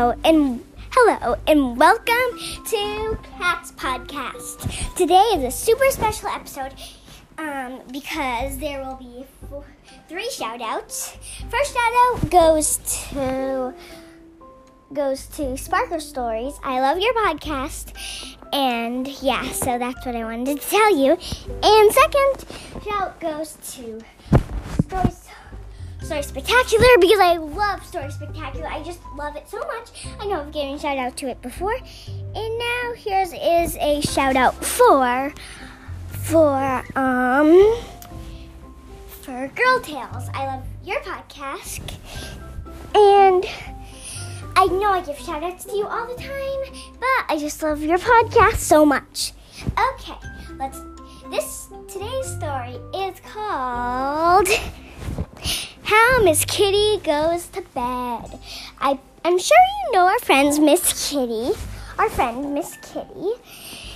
And hello and welcome to Cat's Podcast. Today is a super special episode um, because there will be four, three shout outs. First shout out goes to goes to Sparkle Stories. I love your podcast. And yeah, so that's what I wanted to tell you. And second shout goes to Stories Story Spectacular because I love Story Spectacular. I just love it so much. I know I've given a shout out to it before. And now here's is a shout out for for um for Girl Tales. I love your podcast. And I know I give shout outs to you all the time, but I just love your podcast so much. Okay, let's this today's story is called Miss Kitty Goes to Bed. I, I'm sure you know our friends, Miss Kitty. Our friend, Miss Kitty.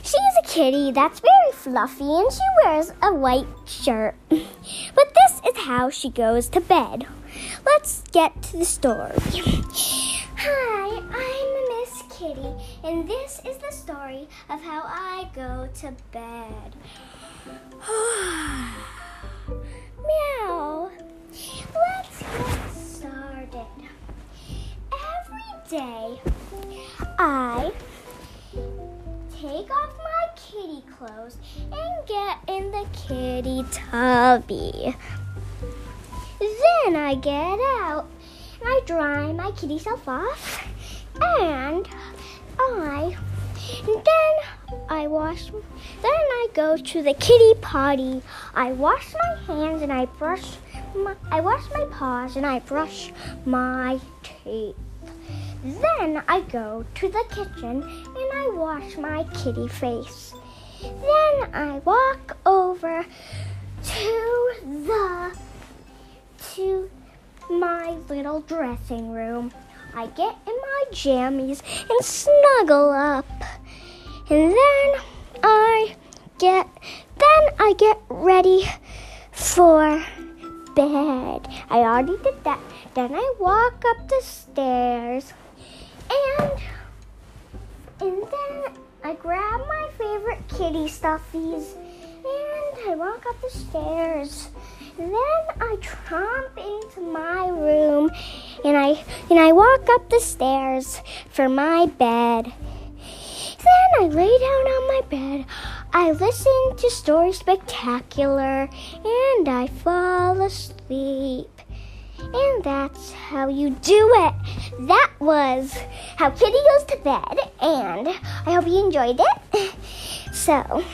She is a kitty that's very fluffy and she wears a white shirt. But this is how she goes to bed. Let's get to the story. Hi, I'm Miss Kitty, and this is the story of how I go to bed. Meow. Started. Every day, I take off my kitty clothes and get in the kitty tubby. Then I get out and I dry my kitty self off and I and then I wash then I go to the kitty potty. I wash my hands and I brush my, I wash my paws and I brush my teeth. Then I go to the kitchen and I wash my kitty face. Then I walk over to the to my little dressing room. I get in my jammies and snuggle up. And then I get then I get ready for bed. I already did that. Then I walk up the stairs and and then I grab my favorite kitty stuffies and I walk up the stairs. Then I tromp into my room and I and I walk up the stairs for my bed. Then I lay down on my bed. I listen to Story Spectacular and I fall asleep. And that's how you do it. That was how Kitty goes to bed, and I hope you enjoyed it. So,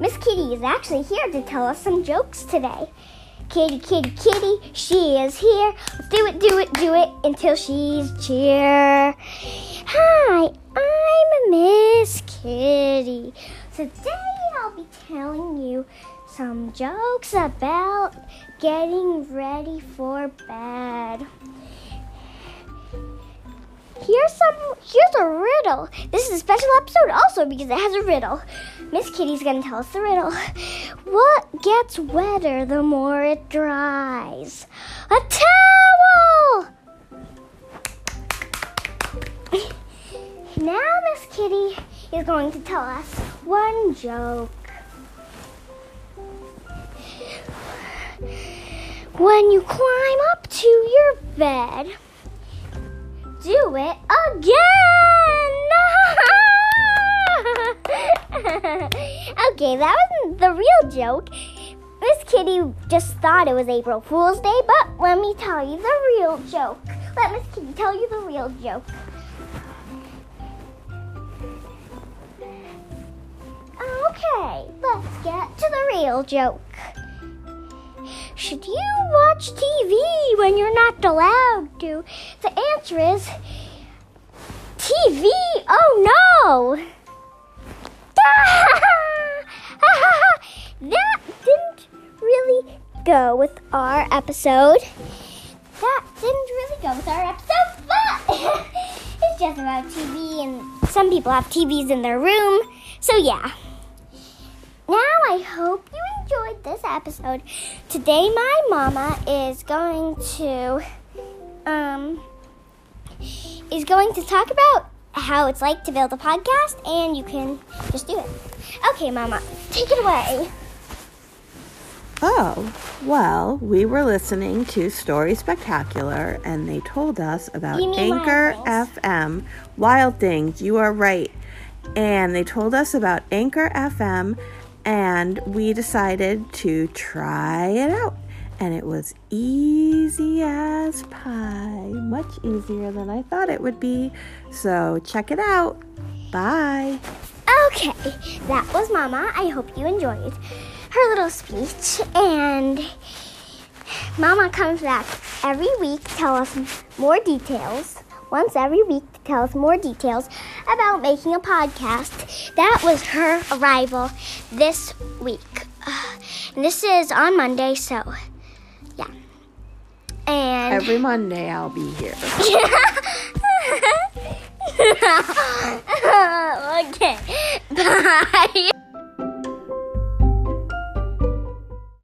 Miss Kitty is actually here to tell us some jokes today. Kitty, kitty, kitty, she is here. Let's do it, do it, do it until she's cheer. Hi, I'm Miss Kitty. Today I'll be telling you some jokes about getting ready for bed. Here's some here's a riddle. This is a special episode also because it has a riddle. Miss Kitty's gonna tell us the riddle. What gets wetter the more it dries? A towel! Now Miss Kitty is going to tell us one joke. When you climb up to your bed, do it again. okay, that wasn't the real joke. Miss Kitty just thought it was April Fool's Day, but let me tell you the real joke. Let Miss Kitty tell you the real joke. Okay, let's get to the real joke. Should you watch TV when you're not allowed to? The answer is TV. Oh no! that didn't really go with our episode. That didn't really go with our episode, but it's just about TV, and some people have TVs in their room. So, yeah. Now, I hope you enjoyed this episode. Today, my mama is going to, um, is going to talk about how it's like to build a podcast, and you can just do it. Okay, Mama, take it away. Oh, well, we were listening to Story Spectacular and they told us about Anchor FM. Wild Things, you are right. And they told us about Anchor FM and we decided to try it out. And it was easy as pie, much easier than I thought it would be. So check it out. Bye. Okay, that was Mama. I hope you enjoyed her little speech. And Mama comes back every week to tell us more details. Once every week to tell us more details about making a podcast. That was her arrival this week. And this is on Monday, so yeah. And Every Monday I'll be here. okay. Bye.